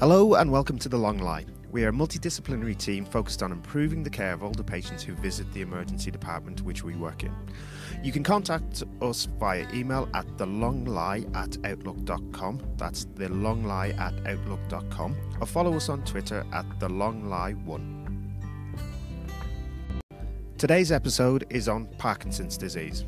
Hello and welcome to The Long Lie. We are a multidisciplinary team focused on improving the care of older patients who visit the emergency department which we work in. You can contact us via email at thelonglie at outlook.com. That's thelonglie at outlook.com. Or follow us on Twitter at thelonglie1. Today's episode is on Parkinson's disease.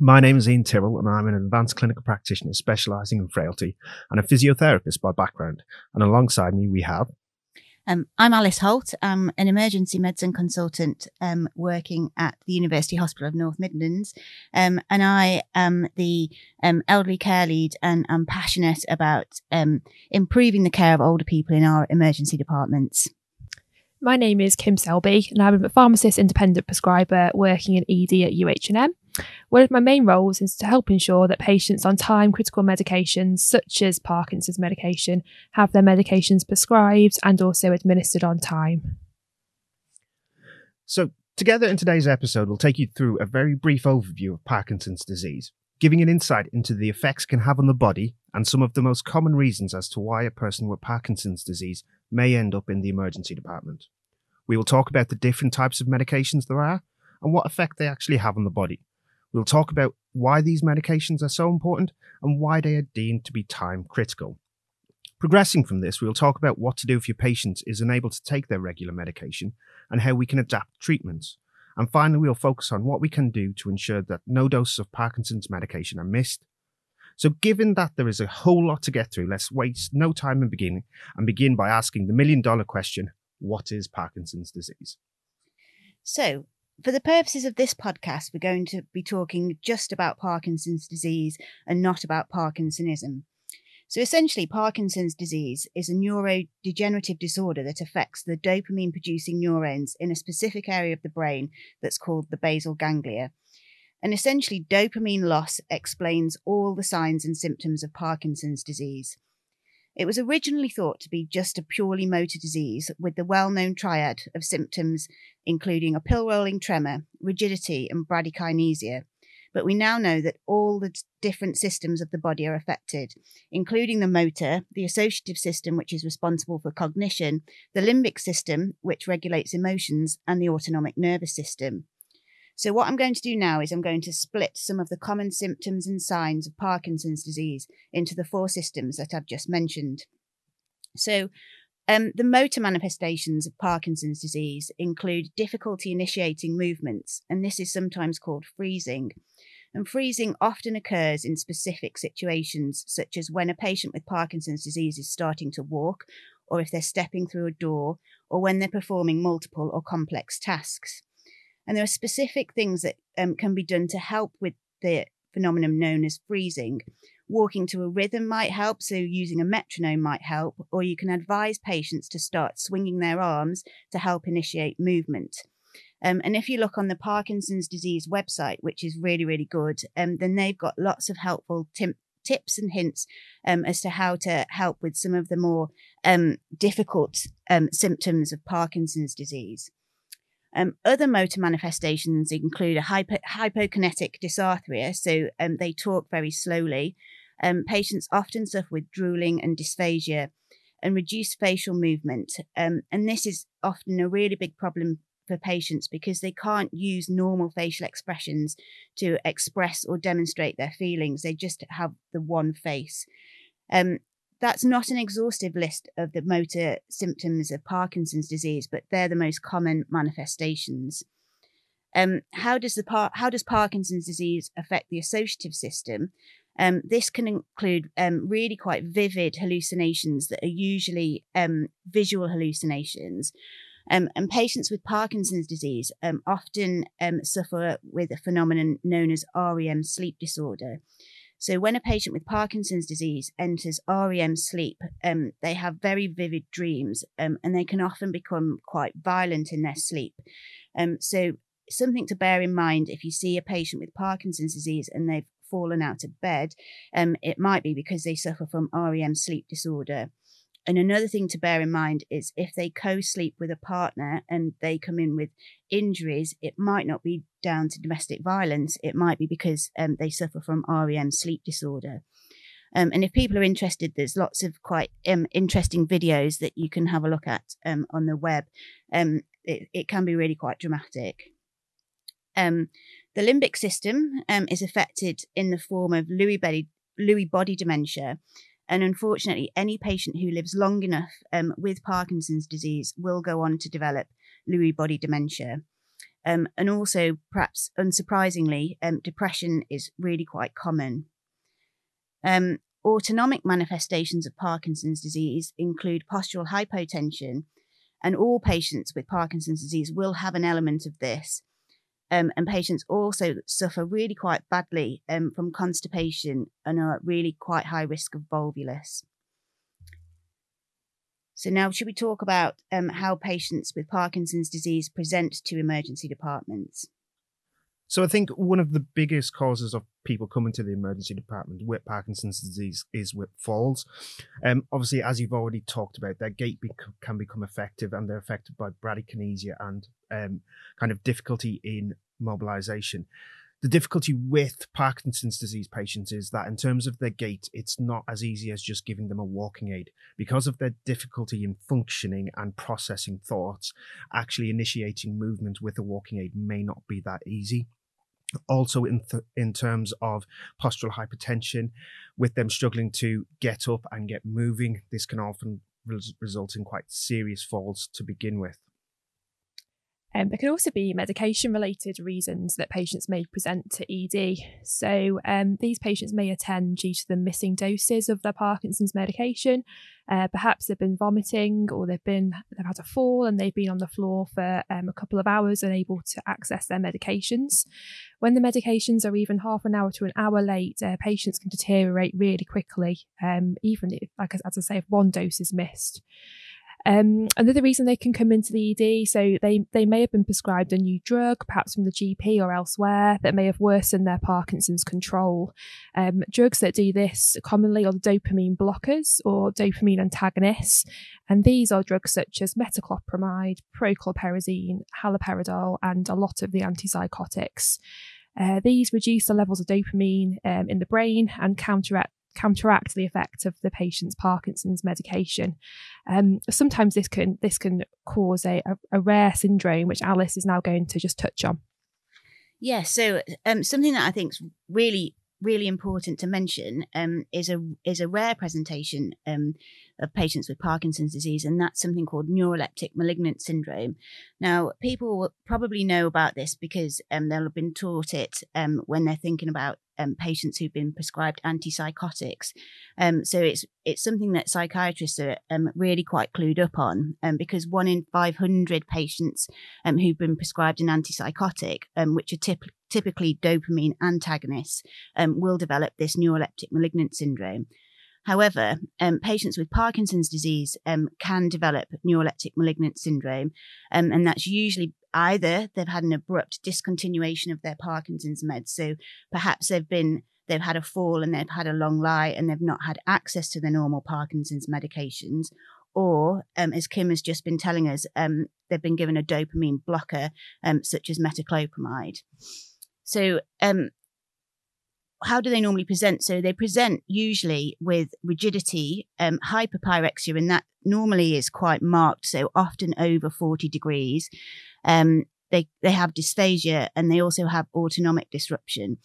My name is Ian Tyrrell, and I'm an advanced clinical practitioner specialising in frailty and a physiotherapist by background. And alongside me, we have. Um, I'm Alice Holt. I'm an emergency medicine consultant um, working at the University Hospital of North Midlands. Um, and I am the um, elderly care lead and I'm passionate about um, improving the care of older people in our emergency departments. My name is Kim Selby, and I'm a pharmacist independent prescriber working in ED at UHM. One of my main roles is to help ensure that patients on time critical medications, such as Parkinson's medication, have their medications prescribed and also administered on time. So, together in today's episode, we'll take you through a very brief overview of Parkinson's disease, giving an insight into the effects it can have on the body and some of the most common reasons as to why a person with Parkinson's disease may end up in the emergency department. We will talk about the different types of medications there are and what effect they actually have on the body. We'll talk about why these medications are so important and why they are deemed to be time critical. Progressing from this, we'll talk about what to do if your patient is unable to take their regular medication and how we can adapt treatments. And finally, we'll focus on what we can do to ensure that no doses of Parkinson's medication are missed. So, given that there is a whole lot to get through, let's waste no time in beginning and begin by asking the million dollar question what is Parkinson's disease? So, for the purposes of this podcast, we're going to be talking just about Parkinson's disease and not about Parkinsonism. So essentially, Parkinson's disease is a neurodegenerative disorder that affects the dopamine producing neurons in a specific area of the brain that's called the basal ganglia. And essentially, dopamine loss explains all the signs and symptoms of Parkinson's disease. It was originally thought to be just a purely motor disease with the well known triad of symptoms, including a pill rolling tremor, rigidity, and bradykinesia. But we now know that all the different systems of the body are affected, including the motor, the associative system, which is responsible for cognition, the limbic system, which regulates emotions, and the autonomic nervous system. So, what I'm going to do now is I'm going to split some of the common symptoms and signs of Parkinson's disease into the four systems that I've just mentioned. So, um, the motor manifestations of Parkinson's disease include difficulty initiating movements, and this is sometimes called freezing. And freezing often occurs in specific situations, such as when a patient with Parkinson's disease is starting to walk, or if they're stepping through a door, or when they're performing multiple or complex tasks. And there are specific things that um, can be done to help with the phenomenon known as freezing. Walking to a rhythm might help, so using a metronome might help, or you can advise patients to start swinging their arms to help initiate movement. Um, and if you look on the Parkinson's disease website, which is really, really good, um, then they've got lots of helpful tim- tips and hints um, as to how to help with some of the more um, difficult um, symptoms of Parkinson's disease. Um, other motor manifestations include a hypo- hypokinetic dysarthria, so um, they talk very slowly. Um, patients often suffer with drooling and dysphagia and reduced facial movement. Um, and this is often a really big problem for patients because they can't use normal facial expressions to express or demonstrate their feelings. They just have the one face. Um, that's not an exhaustive list of the motor symptoms of Parkinson's disease, but they're the most common manifestations. Um, how does the par- how does Parkinson's disease affect the associative system? Um, this can include um, really quite vivid hallucinations that are usually um, visual hallucinations. Um, and patients with Parkinson's disease um, often suffer with a phenomenon known as REM sleep disorder. So when a patient with Parkinson's disease enters REM sleep, um, they have very vivid dreams um, and they can often become quite violent in their sleep. Um, so something to bear in mind if you see a patient with Parkinson's disease and they've fallen out of bed, um, it might be because they suffer from REM sleep disorder. And another thing to bear in mind is if they co sleep with a partner and they come in with injuries, it might not be down to domestic violence. It might be because um, they suffer from REM sleep disorder. Um, and if people are interested, there's lots of quite um, interesting videos that you can have a look at um, on the web. Um, it, it, can be really quite dramatic. Um, the limbic system is affected in the form of Lewy body, Lewy body dementia, and unfortunately, any patient who lives long enough um, with Parkinson's disease will go on to develop Lewy body dementia. Um, and also, perhaps unsurprisingly, um, depression is really quite common. Um, autonomic manifestations of Parkinson's disease include postural hypotension, and all patients with Parkinson's disease will have an element of this. Um, and patients also suffer really quite badly um, from constipation and are at really quite high risk of volvulus. So now, should we talk about um, how patients with Parkinson's disease present to emergency departments? So I think one of the biggest causes of people coming to the emergency department with Parkinson's disease is with falls. Um, obviously, as you've already talked about, their gait can become effective and they're affected by bradykinesia and um, kind of difficulty in mobilization. The difficulty with Parkinson's disease patients is that in terms of their gait, it's not as easy as just giving them a walking aid. Because of their difficulty in functioning and processing thoughts, actually initiating movement with a walking aid may not be that easy also in th- in terms of postural hypertension with them struggling to get up and get moving this can often res- result in quite serious falls to begin with um, there can also be medication related reasons that patients may present to ED. So, um, these patients may attend due to the missing doses of their Parkinson's medication. Uh, perhaps they've been vomiting or they've been they've had a fall and they've been on the floor for um, a couple of hours unable to access their medications. When the medications are even half an hour to an hour late, uh, patients can deteriorate really quickly, um, even if, like as I say, if one dose is missed. Um, another reason they can come into the ED, so they, they may have been prescribed a new drug, perhaps from the GP or elsewhere, that may have worsened their Parkinson's control. Um, drugs that do this commonly are the dopamine blockers or dopamine antagonists, and these are drugs such as metoclopramide, prochlorperazine, haloperidol, and a lot of the antipsychotics. Uh, these reduce the levels of dopamine um, in the brain and counteract counteract the effect of the patient's Parkinson's medication. Um, sometimes this can this can cause a, a, a, rare syndrome, which Alice is now going to just touch on. Yeah, so um, something that I think is really really important to mention um, is a is a rare presentation um, of patients with Parkinson's disease, and that's something called neuroleptic malignant syndrome. Now, people will probably know about this because um, they'll have been taught it um, when they're thinking about um, patients who've been prescribed antipsychotics. Um, so it's it's something that psychiatrists are um, really quite clued up on, um, because one in 500 patients um, who've been prescribed an antipsychotic, um, which are typ- typically dopamine antagonists, will develop this neuroleptic malignant syndrome. However, um, patients with Parkinson's disease um, can develop neuroleptic malignant syndrome, um, and that's usually either they've had an abrupt discontinuation of their Parkinson's meds, so perhaps they've been they've had a fall and they've had a long lie and they've not had access to the normal Parkinson's medications, or um, as Kim has just been telling us, um, they've been given a dopamine blocker um, such as metoclopramide. So um, how do they normally present? So they present usually with rigidity, um, hyperpyrexia, and that normally is quite marked. So often over 40 degrees. Um, they, they have dysphagia and they also have autonomic disruption.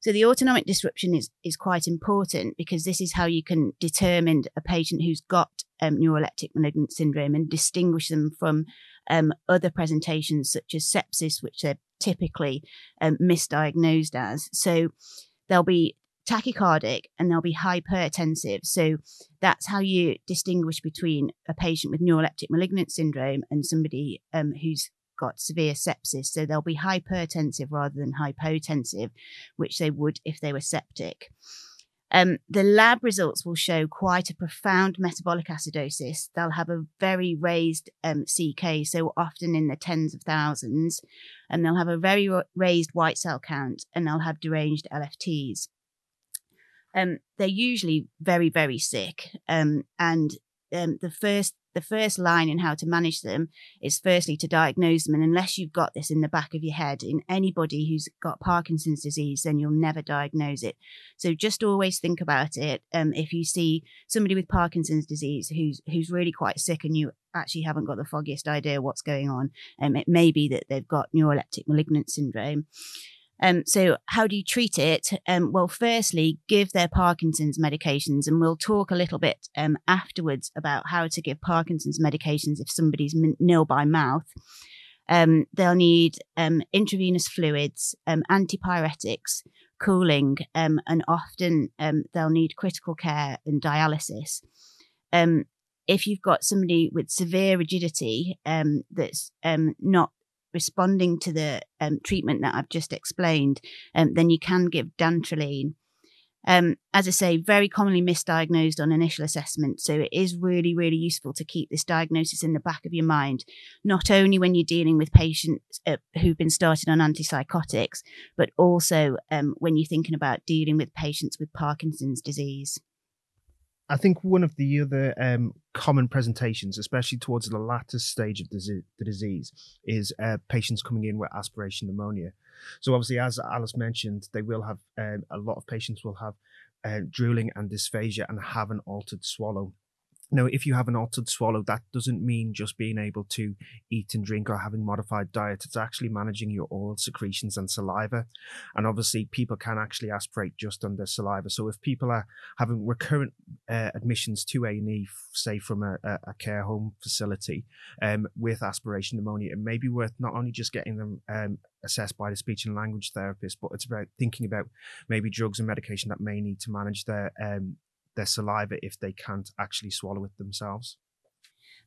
So the autonomic disruption is, is quite important because this is how you can determine a patient who's got um, neuroleptic malignant syndrome and distinguish them from um, other presentations such as sepsis, which they're typically um, misdiagnosed as. So they'll be tachycardic and they'll be hypertensive. So that's how you distinguish between a patient with neuroleptic malignant syndrome and somebody um, who's got severe sepsis. So they'll be hypertensive rather than hypotensive, which they would if they were septic. Um, the lab results will show quite a profound metabolic acidosis. They'll have a very raised um, CK, so often in the tens of thousands, and they'll have a very raised white cell count, and they'll have deranged LFTs. Um, they're usually very, very sick, um, and um, the first the first line in how to manage them is firstly to diagnose them and unless you've got this in the back of your head in anybody who's got parkinson's disease then you'll never diagnose it. So just always think about it. Um, if you see somebody with parkinson's disease who's who's really quite sick and you actually haven't got the foggiest idea what's going on um, it may be that they've got neuroleptic malignant syndrome um, so, how do you treat it? Um, well, firstly, give their Parkinson's medications, and we'll talk a little bit um, afterwards about how to give Parkinson's medications if somebody's nil by mouth. Um, they'll need um, intravenous fluids, um, antipyretics, cooling, and often they'll need critical care and dialysis. if you've got somebody with severe rigidity that's not responding to the um, treatment that I've just explained, um, then you can give dantrolene. Um, as I say, very commonly misdiagnosed on initial assessment. So it is really, really useful to keep this diagnosis in the back of your mind, not only when you're dealing with patients uh, who've been started on antipsychotics, but also um, when you're thinking about dealing with patients with Parkinson's disease. I think one of the other um, common presentations, especially towards the latter stage of the, disease, is uh, patients coming in with aspiration pneumonia. So obviously, as Alice mentioned, they will have um, a lot of patients will have uh, drooling and dysphagia and have an altered swallow. Now, if you have an altered swallow, that doesn't mean just being able to eat and drink or having modified diet. It's actually managing your oral secretions and saliva. And obviously, people can actually aspirate just on their saliva. So if people are having recurrent uh, admissions to A&E, say from a, a care home facility um, with aspiration pneumonia, it may be worth not only just getting them um, assessed by the speech and language therapist, but it's about thinking about maybe drugs and medication that may need to manage their um, their saliva if they can't actually swallow it themselves.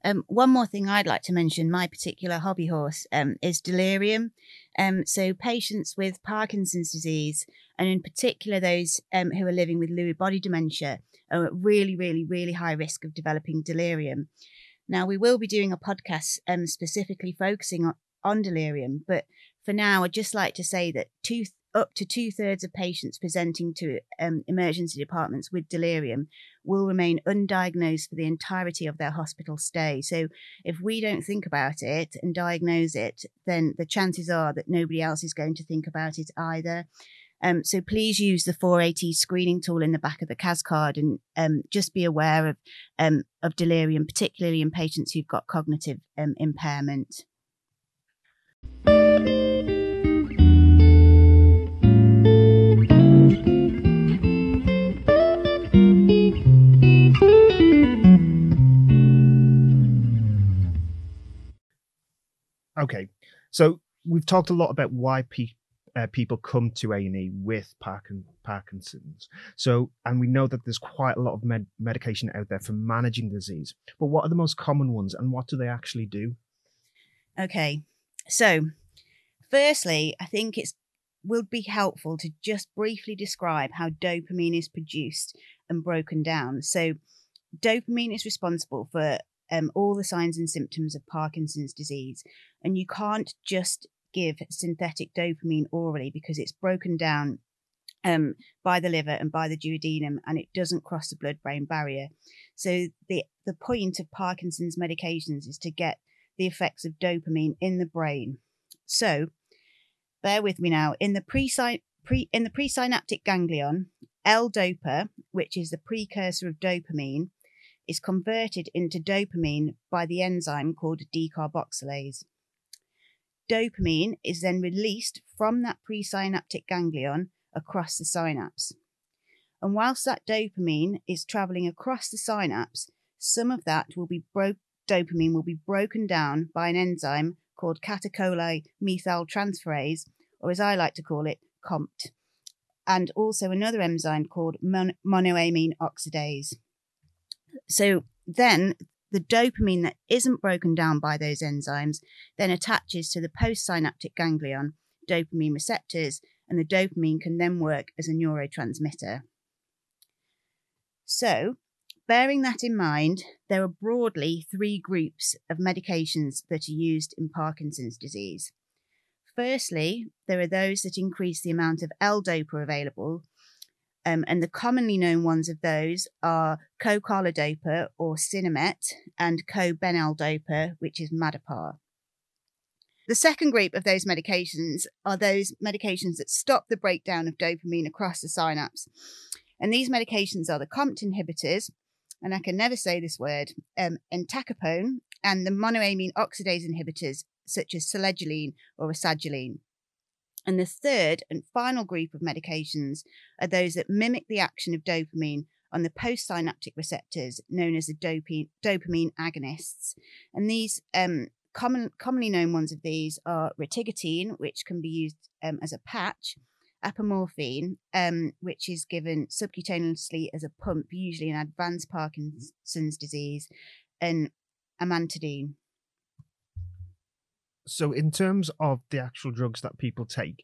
Um, one more thing I'd like to mention, my particular hobby horse um, is delirium. Um, so patients with Parkinson's disease, and in particular those um, who are living with Lewy body dementia, are at really, really, really high risk of developing delirium. Now we will be doing a podcast um, specifically focusing on, on delirium, but for now, I'd just like to say that two up to two thirds of patients presenting to um, emergency departments with delirium will remain undiagnosed for the entirety of their hospital stay. So, if we don't think about it and diagnose it, then the chances are that nobody else is going to think about it either. Um, so please use the 4AT screening tool in the back of the CAS card and um, just be aware of um, of delirium, particularly in patients who've got cognitive um, impairment. Okay, so we've talked a lot about why pe- uh, people come to A and E with Parkin- Parkinson's. So, and we know that there's quite a lot of med- medication out there for managing disease. But what are the most common ones, and what do they actually do? Okay, so firstly, I think it's would be helpful to just briefly describe how dopamine is produced and broken down. So, dopamine is responsible for um, all the signs and symptoms of Parkinson's disease. And you can't just give synthetic dopamine orally because it's broken down um, by the liver and by the duodenum and it doesn't cross the blood brain barrier. So, the, the point of Parkinson's medications is to get the effects of dopamine in the brain. So, bear with me now. In the pre, pre in the presynaptic ganglion, L-DOPA, which is the precursor of dopamine, is converted into dopamine by the enzyme called decarboxylase. Dopamine is then released from that presynaptic ganglion across the synapse. And whilst that dopamine is traveling across the synapse, some of that will be broke dopamine will be broken down by an enzyme called catechol methyltransferase, or as I like to call it, COMT, and also another enzyme called mon- monoamine oxidase. So then the dopamine that isn't broken down by those enzymes then attaches to the postsynaptic ganglion dopamine receptors, and the dopamine can then work as a neurotransmitter. So, bearing that in mind, there are broadly three groups of medications that are used in Parkinson's disease. Firstly, there are those that increase the amount of L-DOPA available Um, and the commonly known ones of those are co-carbidopa or Sinemet and co-beneldopa, which is Madopar. The second group of those medications are those medications that stop the breakdown of dopamine across the synapse. And these medications are the COMT inhibitors, and I can never say this word, um, entacapone, and the monoamine oxidase inhibitors, such as selegiline or rasagiline. And the third and final group of medications are those that mimic the action of dopamine on the postsynaptic receptors known as the dopamine, dopamine agonists. And these um, common, commonly known ones of these are rotigotine, which can be used um, as a patch, apomorphine, um, which is given subcutaneously as a pump, usually in advanced Parkinson's disease, and amantadine. So, in terms of the actual drugs that people take,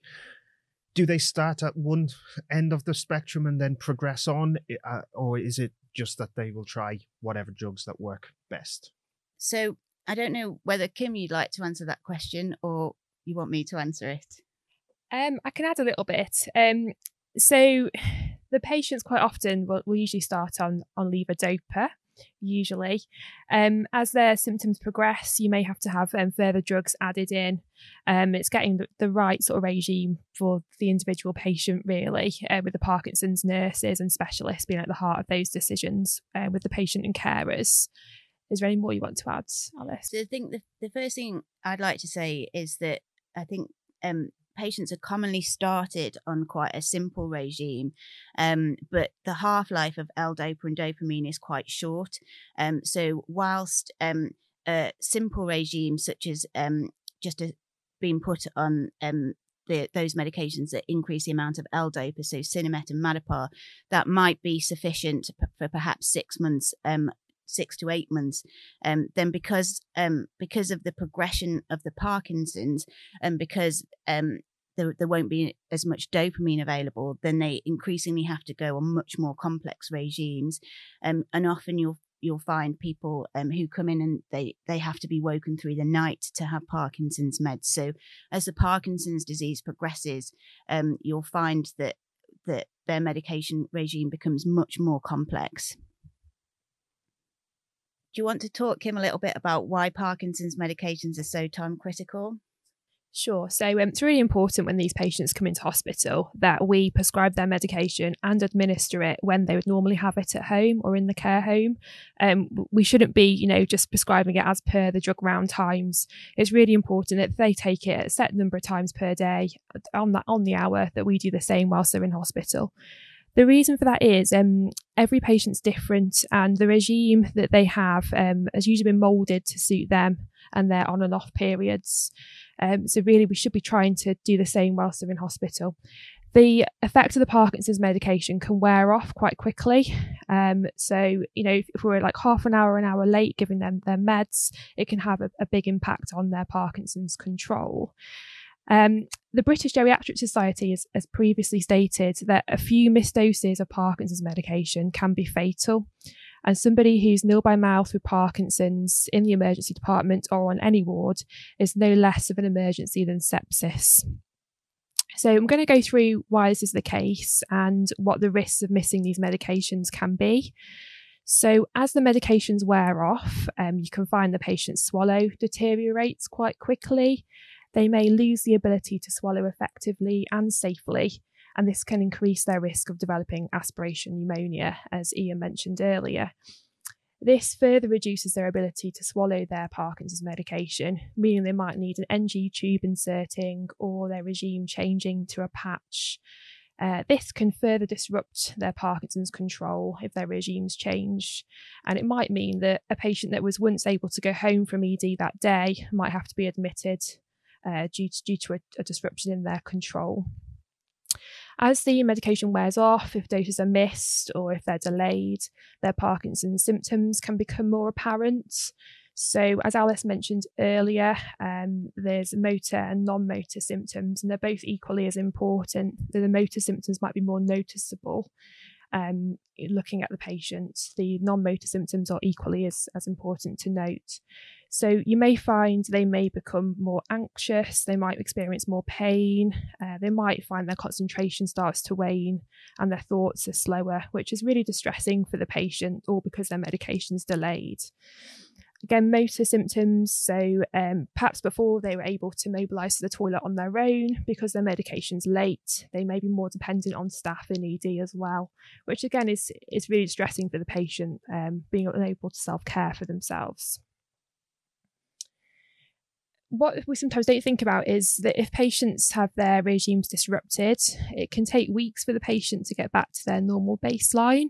do they start at one end of the spectrum and then progress on, uh, or is it just that they will try whatever drugs that work best? So, I don't know whether Kim, you'd like to answer that question, or you want me to answer it. Um, I can add a little bit. Um, so the patients quite often will, will usually start on on levodopa, usually. Um, as their symptoms progress, you may have to have um, further drugs added in. Um, it's getting the, the, right sort of regime for the individual patient, really, uh, with the Parkinson's nurses and specialists being at the heart of those decisions uh, with the patient and carers. Is there any more you want to add, Alice? So I think the, the first thing I'd like to say is that I think um, patients are commonly started on quite a simple regime, um, but the half life of L-DOPA and dopamine is quite short. Um, so whilst um, a simple regime such as um, just a, being put on um, the, those medications that increase the amount of L-DOPA, so Sinemet and Madopar, that might be sufficient for perhaps six months um, six to eight months, um, then because um, because of the progression of the Parkinson's and because um, there, there won't be as much dopamine available, then they increasingly have to go on much more complex regimes, um, and often you'll you'll find people um, who come in and they they have to be woken through the night to have Parkinson's meds. So as the Parkinson's disease progresses, um, you'll find that that their medication regime becomes much more complex. Do you want to talk, Kim, a little bit about why Parkinson's medications are so time critical? Sure. So um, it's really important when these patients come into hospital that we prescribe their medication and administer it when they would normally have it at home or in the care home. Um, we shouldn't be, you know, just prescribing it as per the drug round times. It's really important that they take it a set number of times per day on that on the hour that we do the same whilst they're in hospital. The reason for that is um, every patient's different, and the regime that they have um, has usually been moulded to suit them and their on and off periods. Um, so, really, we should be trying to do the same whilst they're in hospital. The effect of the Parkinson's medication can wear off quite quickly. Um, so, you know, if, if, we're like half an hour, an hour late giving them their meds, it can have a, a big impact on their Parkinson's control. Um, the British Geriatric Society has, has, previously stated that a few missed doses of Parkinson's medication can be fatal. And somebody who's nil by mouth with Parkinson's in the emergency department or on any ward is no less of an emergency than sepsis. So, I'm going to go through why this is the case and what the risks of missing these medications can be. So, as the medications wear off, um, you can find the patient's swallow deteriorates quite quickly they may lose the ability to swallow effectively and safely, and this can increase their risk of developing aspiration pneumonia, as Ian mentioned earlier. This further reduces their ability to swallow their Parkinson's medication, meaning they might need an NG tube inserting or their regime changing to a patch. Uh, this can further disrupt their Parkinson's control if their regimes change. And it might mean that a patient that was once able to go home from ED that day might have to be admitted uh, due to, due to a, a disruption in their control. As the medication wears off, if doses are missed or if they're delayed, their Parkinson's symptoms can become more apparent. So, as Alice mentioned earlier, um, there's motor and non motor symptoms, and they're both equally as important. The motor symptoms might be more noticeable um, looking at the patient. The non motor symptoms are equally as, as important to note. So you may find they may become more anxious, they might experience more pain, uh, they might find their concentration starts to wane and their thoughts are slower, which is really distressing for the patient or because their medication's delayed. Again, motor symptoms. So um, perhaps before they were able to mobilise to the toilet on their own because their medication's late, they may be more dependent on staff in ED as well, which again is is really distressing for the patient, um, being unable to self care for themselves what we sometimes don't think about is that if patients have their regimes disrupted, it can take weeks for the patient to get back to their normal baseline.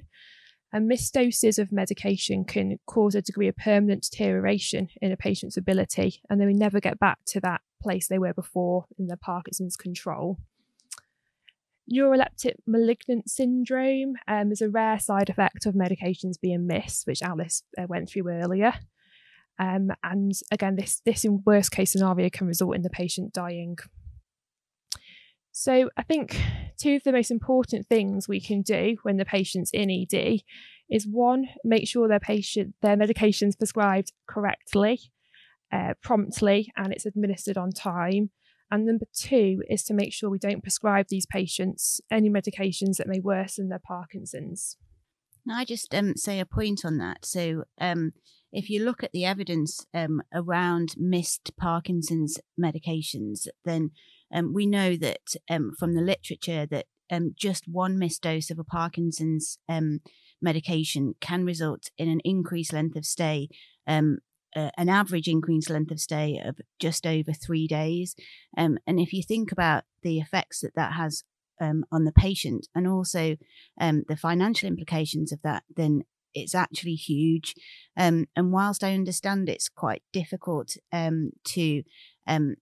And missed doses of medication can cause a degree of permanent deterioration in a patient's ability, and they may never get back to that place they were before in their Parkinson's control. Neuroleptic malignant syndrome um, is a rare side effect of medications being missed, which Alice uh, went through earlier. Um, and again, this this in worst case scenario can result in the patient dying. So I think two of the most important things we can do when the patient's in ED is one, make sure their patient their medication's prescribed correctly, uh, promptly, and it's administered on time. And number two is to make sure we don't prescribe these patients any medications that may worsen their Parkinson's. Now, I just um, say a point on that. So, um, if you look at the evidence um, around missed Parkinson's medications, then um, we know that um, from the literature that um, just one missed dose of a Parkinson's um, medication can result in an increased length of stay, uh, an average increased length of stay of just over three days. and if you think about the effects that that has um, on the patient and also um, the financial implications of that, then it's actually huge. Um, and whilst I understand it's quite difficult um, to um,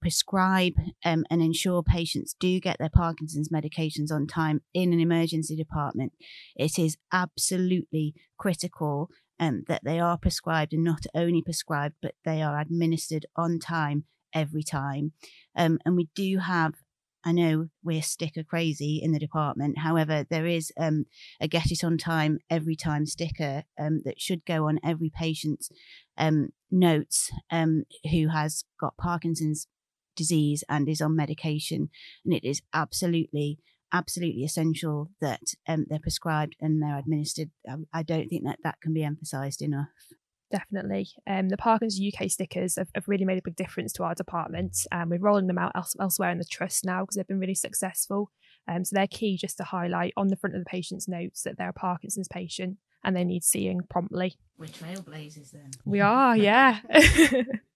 prescribe um, and ensure patients do get their Parkinson's medications on time in an emergency department, it is absolutely critical um, that they are prescribed and not only prescribed, but they are administered on time every time. Um, and we do have I know we're sticker crazy in the department. However, there is um, a get it on time every time sticker um, that should go on every patient's um, notes um, who has got Parkinson's disease and is on medication. And it is absolutely, absolutely essential that um, they're prescribed and they're administered. I, I don't think that that can be emphasized enough definitely. Um, the Parkinson's UK stickers have, have, really made a big difference to our department. Um, we're rolling them out else, elsewhere in the trust now because they've been really successful. Um, so they're key just to highlight on the front of the patient's notes that they're a Parkinson's patient and they need seeing promptly. We're trailblazers then. We are, yeah.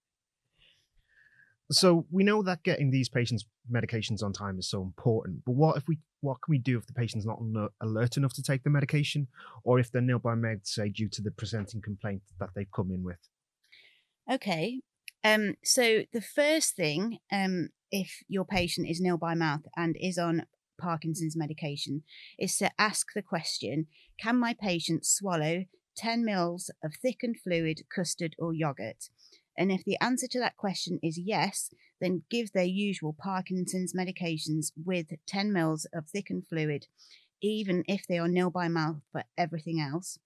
So we know that getting these patients medications on time is so important. But what if we what can we do if the patient's not alert enough to take the medication, or if they're nil by med, say due to the presenting complaint that they've come in with? Okay. Um, so the first thing, um, if your patient is nil by mouth and is on Parkinson's medication, is to ask the question: Can my patient swallow 10 mils of thickened fluid, custard, or yogurt? And if the answer to that question is yes, then give their usual Parkinson's medications with 10 mils of thickened fluid, even if they are nil by mouth for everything else.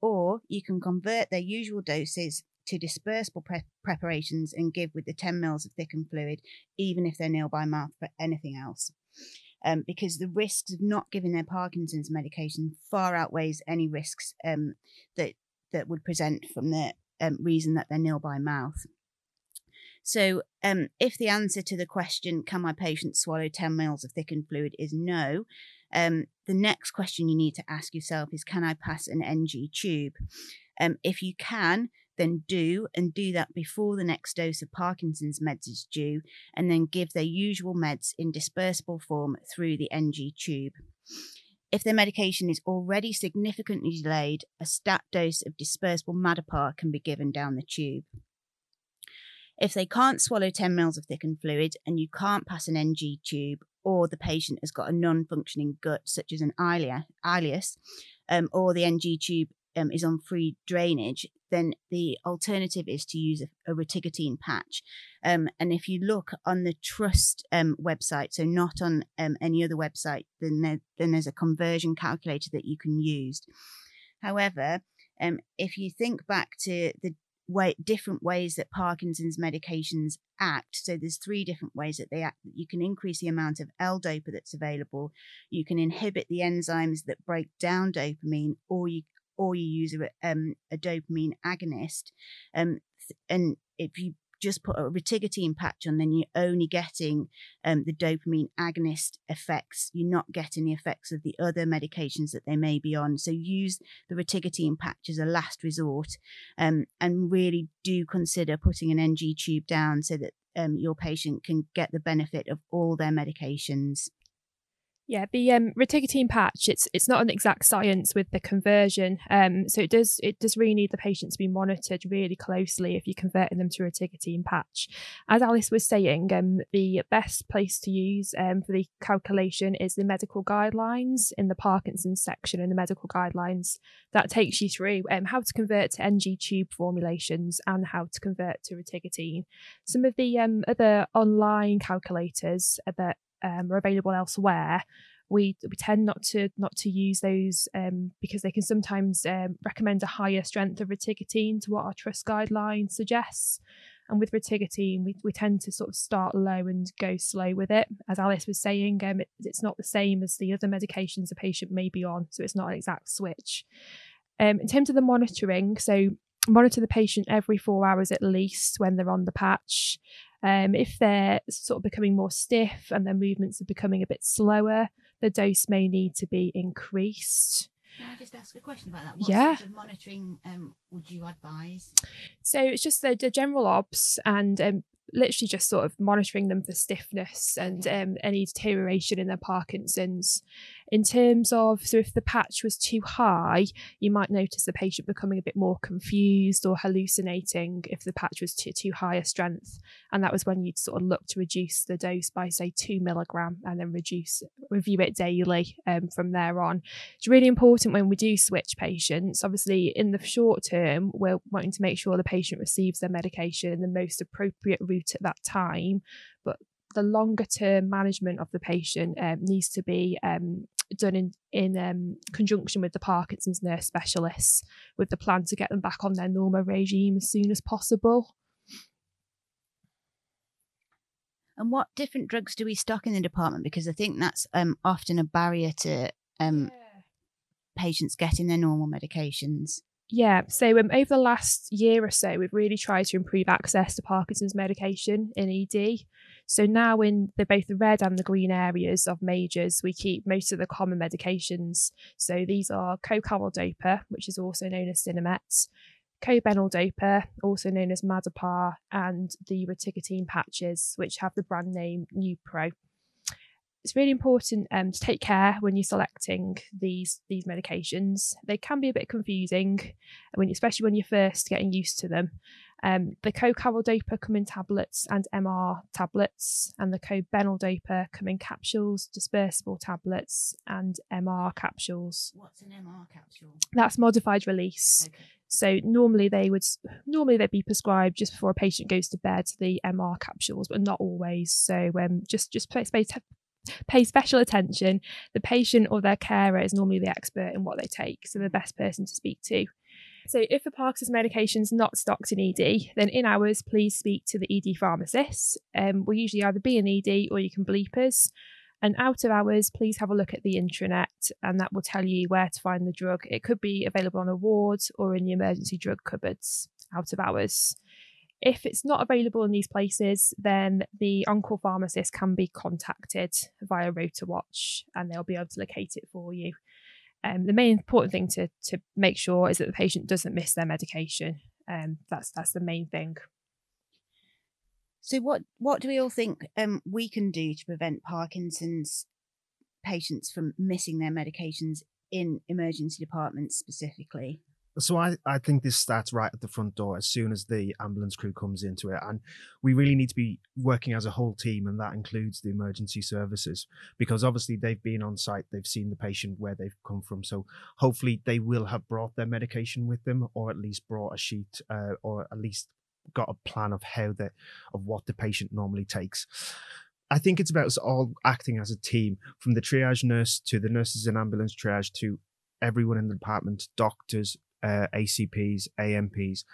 Or you can convert their usual doses to dispersible pre- preparations and give with the 10 mils of thickened fluid, even if they're nil by mouth for anything else. Um, because the risks of not giving their Parkinson's medication far outweighs any risks um, that that would present from the um, reason that they're nil by mouth. So, um, if the answer to the question, can my patient swallow 10 mils of thickened fluid, is no, um, the next question you need to ask yourself is, can I pass an NG tube? Um, if you can, then do, and do that before the next dose of Parkinson's meds is due, and then give their usual meds in dispersible form through the NG tube. If their medication is already significantly delayed, a stat dose of dispersible Madopar can be given down the tube. If they can't swallow 10 mils of thickened fluid and you can't pass an NG tube, or the patient has got a non functioning gut, such as an ileus, um, or the NG tube um, is on free drainage, then the alternative is to use a, a rotigotine patch. Um, and if you look on the Trust um, website, so not on um, any other website, then, there, then there's a conversion calculator that you can use. However, um, if you think back to the way different ways that Parkinson's medications act. So there's three different ways that they act. You can increase the amount of L-dopa that's available. You can inhibit the enzymes that break down dopamine, or you or you use a, um, a dopamine agonist. Um, and if you just put a rotigotine patch on, then you're only getting um, the dopamine agonist effects. You're not getting the effects of the other medications that they may be on. So use the rotigotine patch as a last resort um, and really do consider putting an NG tube down so that um, your patient can get the benefit of all their medications. Yeah, the um, rotigotine patch it's it's not an exact science with the conversion, um, so it does it does really need the patient to be monitored really closely if you're converting them to a rotigotine patch. As Alice was saying, um, the best place to use um, for the calculation is the medical guidelines in the Parkinson's section in the medical guidelines. That takes you through um, how to convert to NG tube formulations and how to convert to retigotine. Some of the um, other online calculators that um, are available elsewhere, we we tend not to not to use those um, because they can sometimes um, recommend a higher strength of rotigotine to what our trust guideline suggests. And with rotigotine, we, we tend to sort of start low and go slow with it. As Alice was saying, um, it, it's not the same as the other medications a patient may be on, so it's not an exact switch. Um, in terms of the monitoring, so monitor the patient every four hours at least when they're on the patch. Um, if they're sort of becoming more stiff and their movements are becoming a bit slower, the dose may need to be increased. Can I just ask a question about that? What yeah. sort of monitoring um, would you advise? So it's just the, the general obs and um, literally just sort of monitoring them for stiffness and um, any deterioration in their Parkinson's. In terms of, so if the patch was too high, you might notice the patient becoming a bit more confused or hallucinating if the patch was too, too high a strength. And that was when you'd sort of look to reduce the dose by, say, two milligram and then reduce, review it daily um, from there on. It's really important when we do switch patients. Obviously, in the short term, we're wanting to make sure the patient receives their medication in the most appropriate route at that time. But the longer term management of the patient um, needs to be um, done in in um, conjunction with the Parkinson's nurse specialists, with the plan to get them back on their normal regime as soon as possible. And what different drugs do we stock in the department? Because I think that's um, often a barrier to um, yeah. patients getting their normal medications. Yeah, so um, over the last year or so, we've really tried to improve access to Parkinson's medication in ED. So now in the both the red and the green areas of majors, we keep most of the common medications. So these are co-carbidopa, which is also known as Sinemet, co-beneldopa, also known as Madopar, and the rotigotine patches, which have the brand name Neupro it's really important um, to take care when you're selecting these these medications. They can be a bit confusing, when especially when you're first getting used to them. Um, the co-carbidopa come in tablets and MR tablets, and the co-beneldopa come in capsules, dispersible tablets, and MR capsules. What's an MR capsule? That's modified release. Okay. So normally they would normally they'd be prescribed just before a patient goes to bed the MR capsules, but not always. So um, just just pay, special attention. The patient or their carer is normally the expert in what they take, so the best person to speak to. So, if a Parkinson's medication is not stocked in ED, then in hours, please speak to the ED pharmacist. Um, we'll usually either be in ED or you can bleep us. And out of hours, please have a look at the intranet, and that will tell you where to find the drug. It could be available on a ward or in the emergency drug cupboards out of hours. If it's not available in these places, then the on-call pharmacist can be contacted via RotaWatch and they'll be able to locate it for you. Um, the main important thing to to make sure is that the patient doesn't miss their medication. Um, that's that's the main thing. So what what do we all think um, we can do to prevent Parkinson's patients from missing their medications in emergency departments specifically? So I, I think this starts right at the front door as soon as the ambulance crew comes into it. And we really need to be working as a whole team, and that includes the emergency services, because obviously they've been on site, they've seen the patient where they've come from. So hopefully they will have brought their medication with them, or at least brought a sheet, uh, or at least got a plan of how that of what the patient normally takes. I think it's about us all acting as a team, from the triage nurse to the nurses in ambulance triage to everyone in the department, doctors, uh, ACPs, AMPs.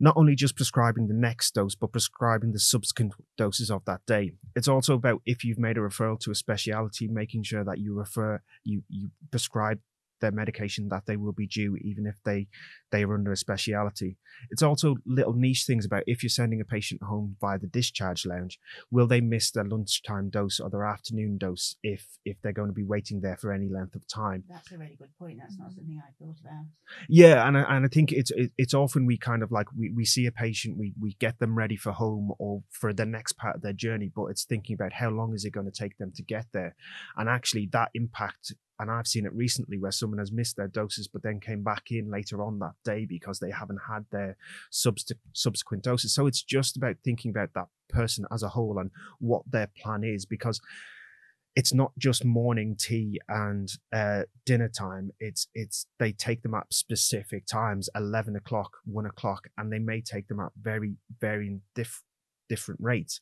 not only just prescribing the next dose, but prescribing the subsequent doses of that day. It's also about if you've made a referral to a speciality, making sure that you refer, you, you prescribe their medication that they will be due even if they they are under a speciality. It's also little niche things about if you're sending a patient home via the discharge lounge will they miss their lunchtime dose or their afternoon dose if if they're going to be waiting there for any length of time? That's a really good point. That's not something i thought about. Yeah and I, and I think it's it's often we kind of like we, we see a patient we we get them ready for home or for the next part of their journey but it's thinking about how long is it going to take them to get there? And actually that impact and I've seen it recently where someone has missed their doses but then came back in later on that day because they haven't had their subsequent doses. So it's just about thinking about that person as a whole and what their plan is because it's not just morning tea and uh, dinner time. It's it's they take them at specific times, eleven o'clock, one o'clock, and they may take them at very very diff- different rates.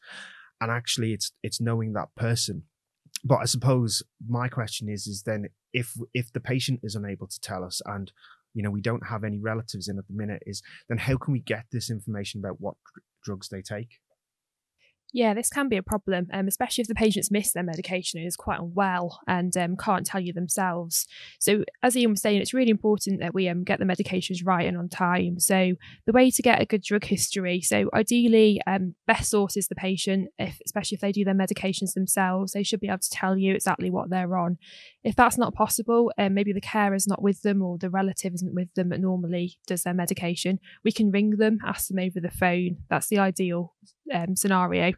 And actually, it's it's knowing that person but I suppose my question is is then if if the patient is unable to tell us and you know we don't have any relatives in at the minute is then how can we get this information about what drugs they take yeah, this can be a problem, um, especially if the patients miss their medication and is quite unwell and um, can't tell you themselves. So, as Ian was saying, it's really important that we um, get the medications right and on time. So, the way to get a good drug history, so ideally, um, best source is the patient, if, especially if they do their medications themselves, they should be able to tell you exactly what they're on. If that's not possible, um, maybe the carer is not with them or the relative isn't with them that normally does their medication, we can ring them, ask them over the phone. That's the ideal um, scenario.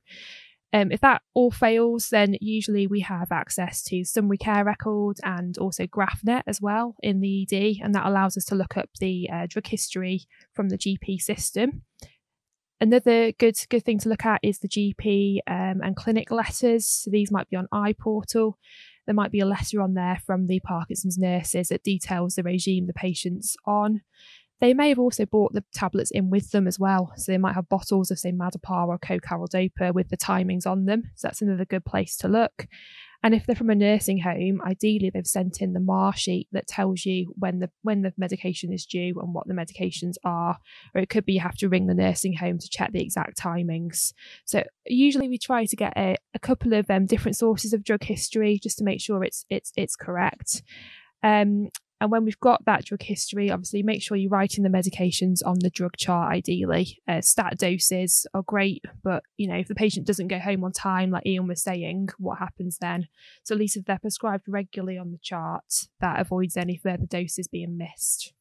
Um, if that all fails, then usually we have access to summary care records and also GraphNet as well in the ED, and that allows us to look up the uh, drug history from the GP system. Another good good thing to look at is the GP um, and clinic letters. So these might be on iPortal. There might be a letter on there from the Parkinson's nurses that details the regime the patient's on. They may have also brought the tablets in with them as well. So they might have bottles of, say, Madopar or Co-careldopa with the timings on them. So that's another good place to look. And if they're from a nursing home, ideally they've sent in the MAR sheet that tells you when the when the medication is due and what the medications are. Or it could be you have to ring the nursing home to check the exact timings. So usually we try to get a, a couple of um, different sources of drug history just to make sure it's it's it's correct. Um, and when we've got that drug history, obviously make sure you're writing the medications on the drug chart ideally. Uh, stat doses are great, but you know, if the patient doesn't go home on time, like Ian was saying, what happens then? So at least if they're prescribed regularly on the chart, that avoids any further doses being missed.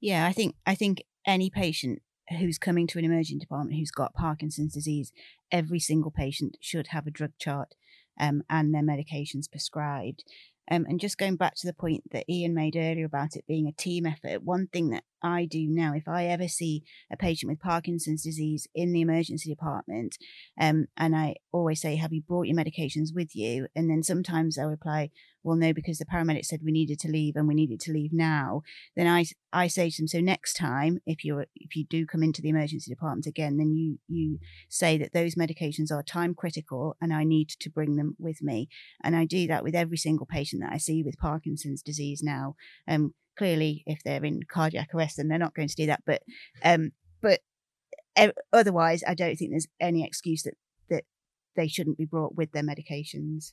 Yeah, I think I think any patient who's coming to an emergency department who's got Parkinson's disease, every single patient should have a drug chart um, and their medications prescribed. Um, and just going back to the point that Ian made earlier about it being a team effort, one thing that I do now, if I ever see a patient with Parkinson's disease in the emergency department, um, and I always say, Have you brought your medications with you? And then sometimes they'll reply, Well, no, because the paramedic said we needed to leave and we needed to leave now. Then I, I say to them, So next time, if you're if you do come into the emergency department again, then you you say that those medications are time critical and I need to bring them with me. And I do that with every single patient that I see with Parkinson's disease now. Um, clearly if they're in cardiac arrest then they're not going to do that but um but otherwise i don't think there's any excuse that that they shouldn't be brought with their medications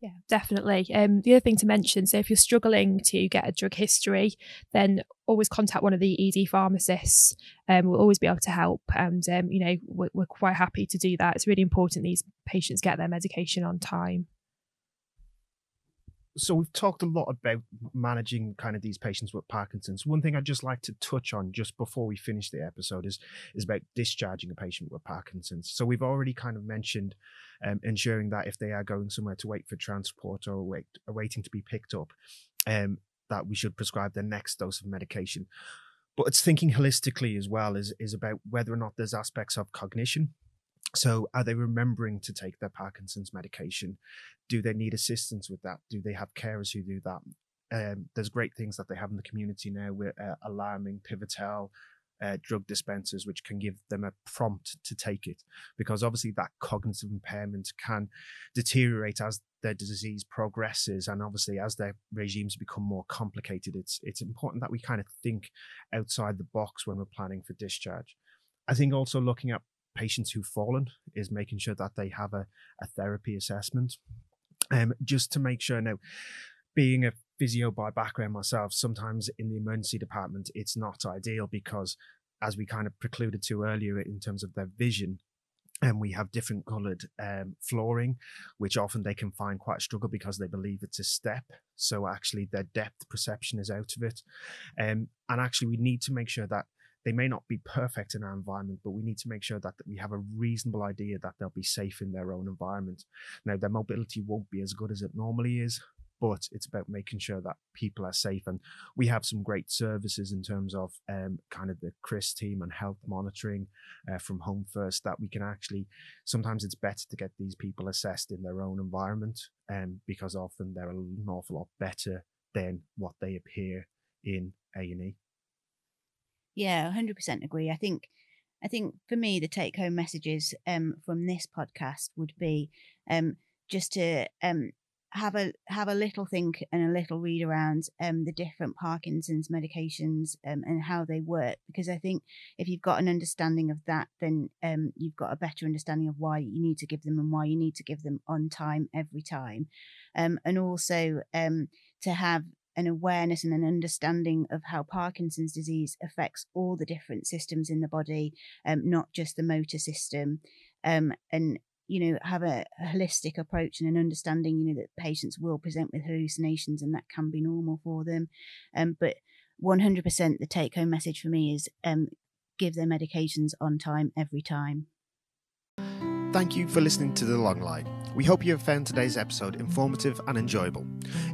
yeah, definitely. Um, the other thing to mention, so if you're struggling to get a drug history, then always contact one of the ED pharmacists. Um, we'll always be able to help, and um, you know we're, we're quite happy to do that. It's really important these patients get their medication on time so we've talked a lot about managing kind of these patients with Parkinson's. One thing I'd just like to touch on just before we finish the episode is is about discharging a patient with Parkinson's. So we've already kind of mentioned um, ensuring that if they are going somewhere to wait for transport or wait, waiting to be picked up, um, that we should prescribe the next dose of medication. But it's thinking holistically as well is is about whether or not there's aspects of cognition so, are they remembering to take their Parkinson's medication? Do they need assistance with that? Do they have carers who do that? Um, there's great things that they have in the community now with uh, alarming, Pivotell, uh, drug dispensers, which can give them a prompt to take it. Because obviously, that cognitive impairment can deteriorate as their disease progresses, and obviously, as their regimes become more complicated, it's it's important that we kind of think outside the box when we're planning for discharge. I think also looking at patients who've fallen is making sure that they have a, a therapy assessment. Um, just to make sure now, being a physio by background myself, sometimes in the emergency department, it's not ideal because as we kind of precluded to earlier in terms of their vision, and we have different colored um, flooring, which often they can find quite a struggle because they believe it's a step. So actually, their depth perception is out of it. Um, and actually, we need to make sure that they may not be perfect in our environment, but we need to make sure that, that we have a reasonable idea that they'll be safe in their own environment. Now, their mobility won't be as good as it normally is, but it's about making sure that people are safe. And we have some great services in terms of um, kind of the CRIS team and health monitoring uh, from Home First that we can actually, sometimes it's better to get these people assessed in their own environment um, because often they're an awful lot better than what they appear in A&E. Yeah, 100% agree. I think I think for me the take home messages um, from this podcast would be um, just to um, have a have a little think and a little read around um, the different Parkinson's medications um, and how they work because I think if you've got an understanding of that, then um, you've got a better understanding of why you need to give them and why you need to give them on time every time, um, and also um, to have an awareness and an understanding of how Parkinson's disease affects all the different systems in the body, um, not just the motor system, and you know, have a, a, holistic approach and an understanding, you know, that patients will present with hallucinations and that can be normal for them. Um, but 100% the take home message for me is um, give their medications on time every time. Thank you for listening to The Long Lie. We hope you have found today's episode informative and enjoyable.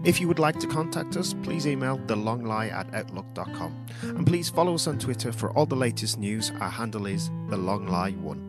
If you would like to contact us, please email thelonglie at outlook.com. And please follow us on Twitter for all the latest news. Our handle is The Long Lie One.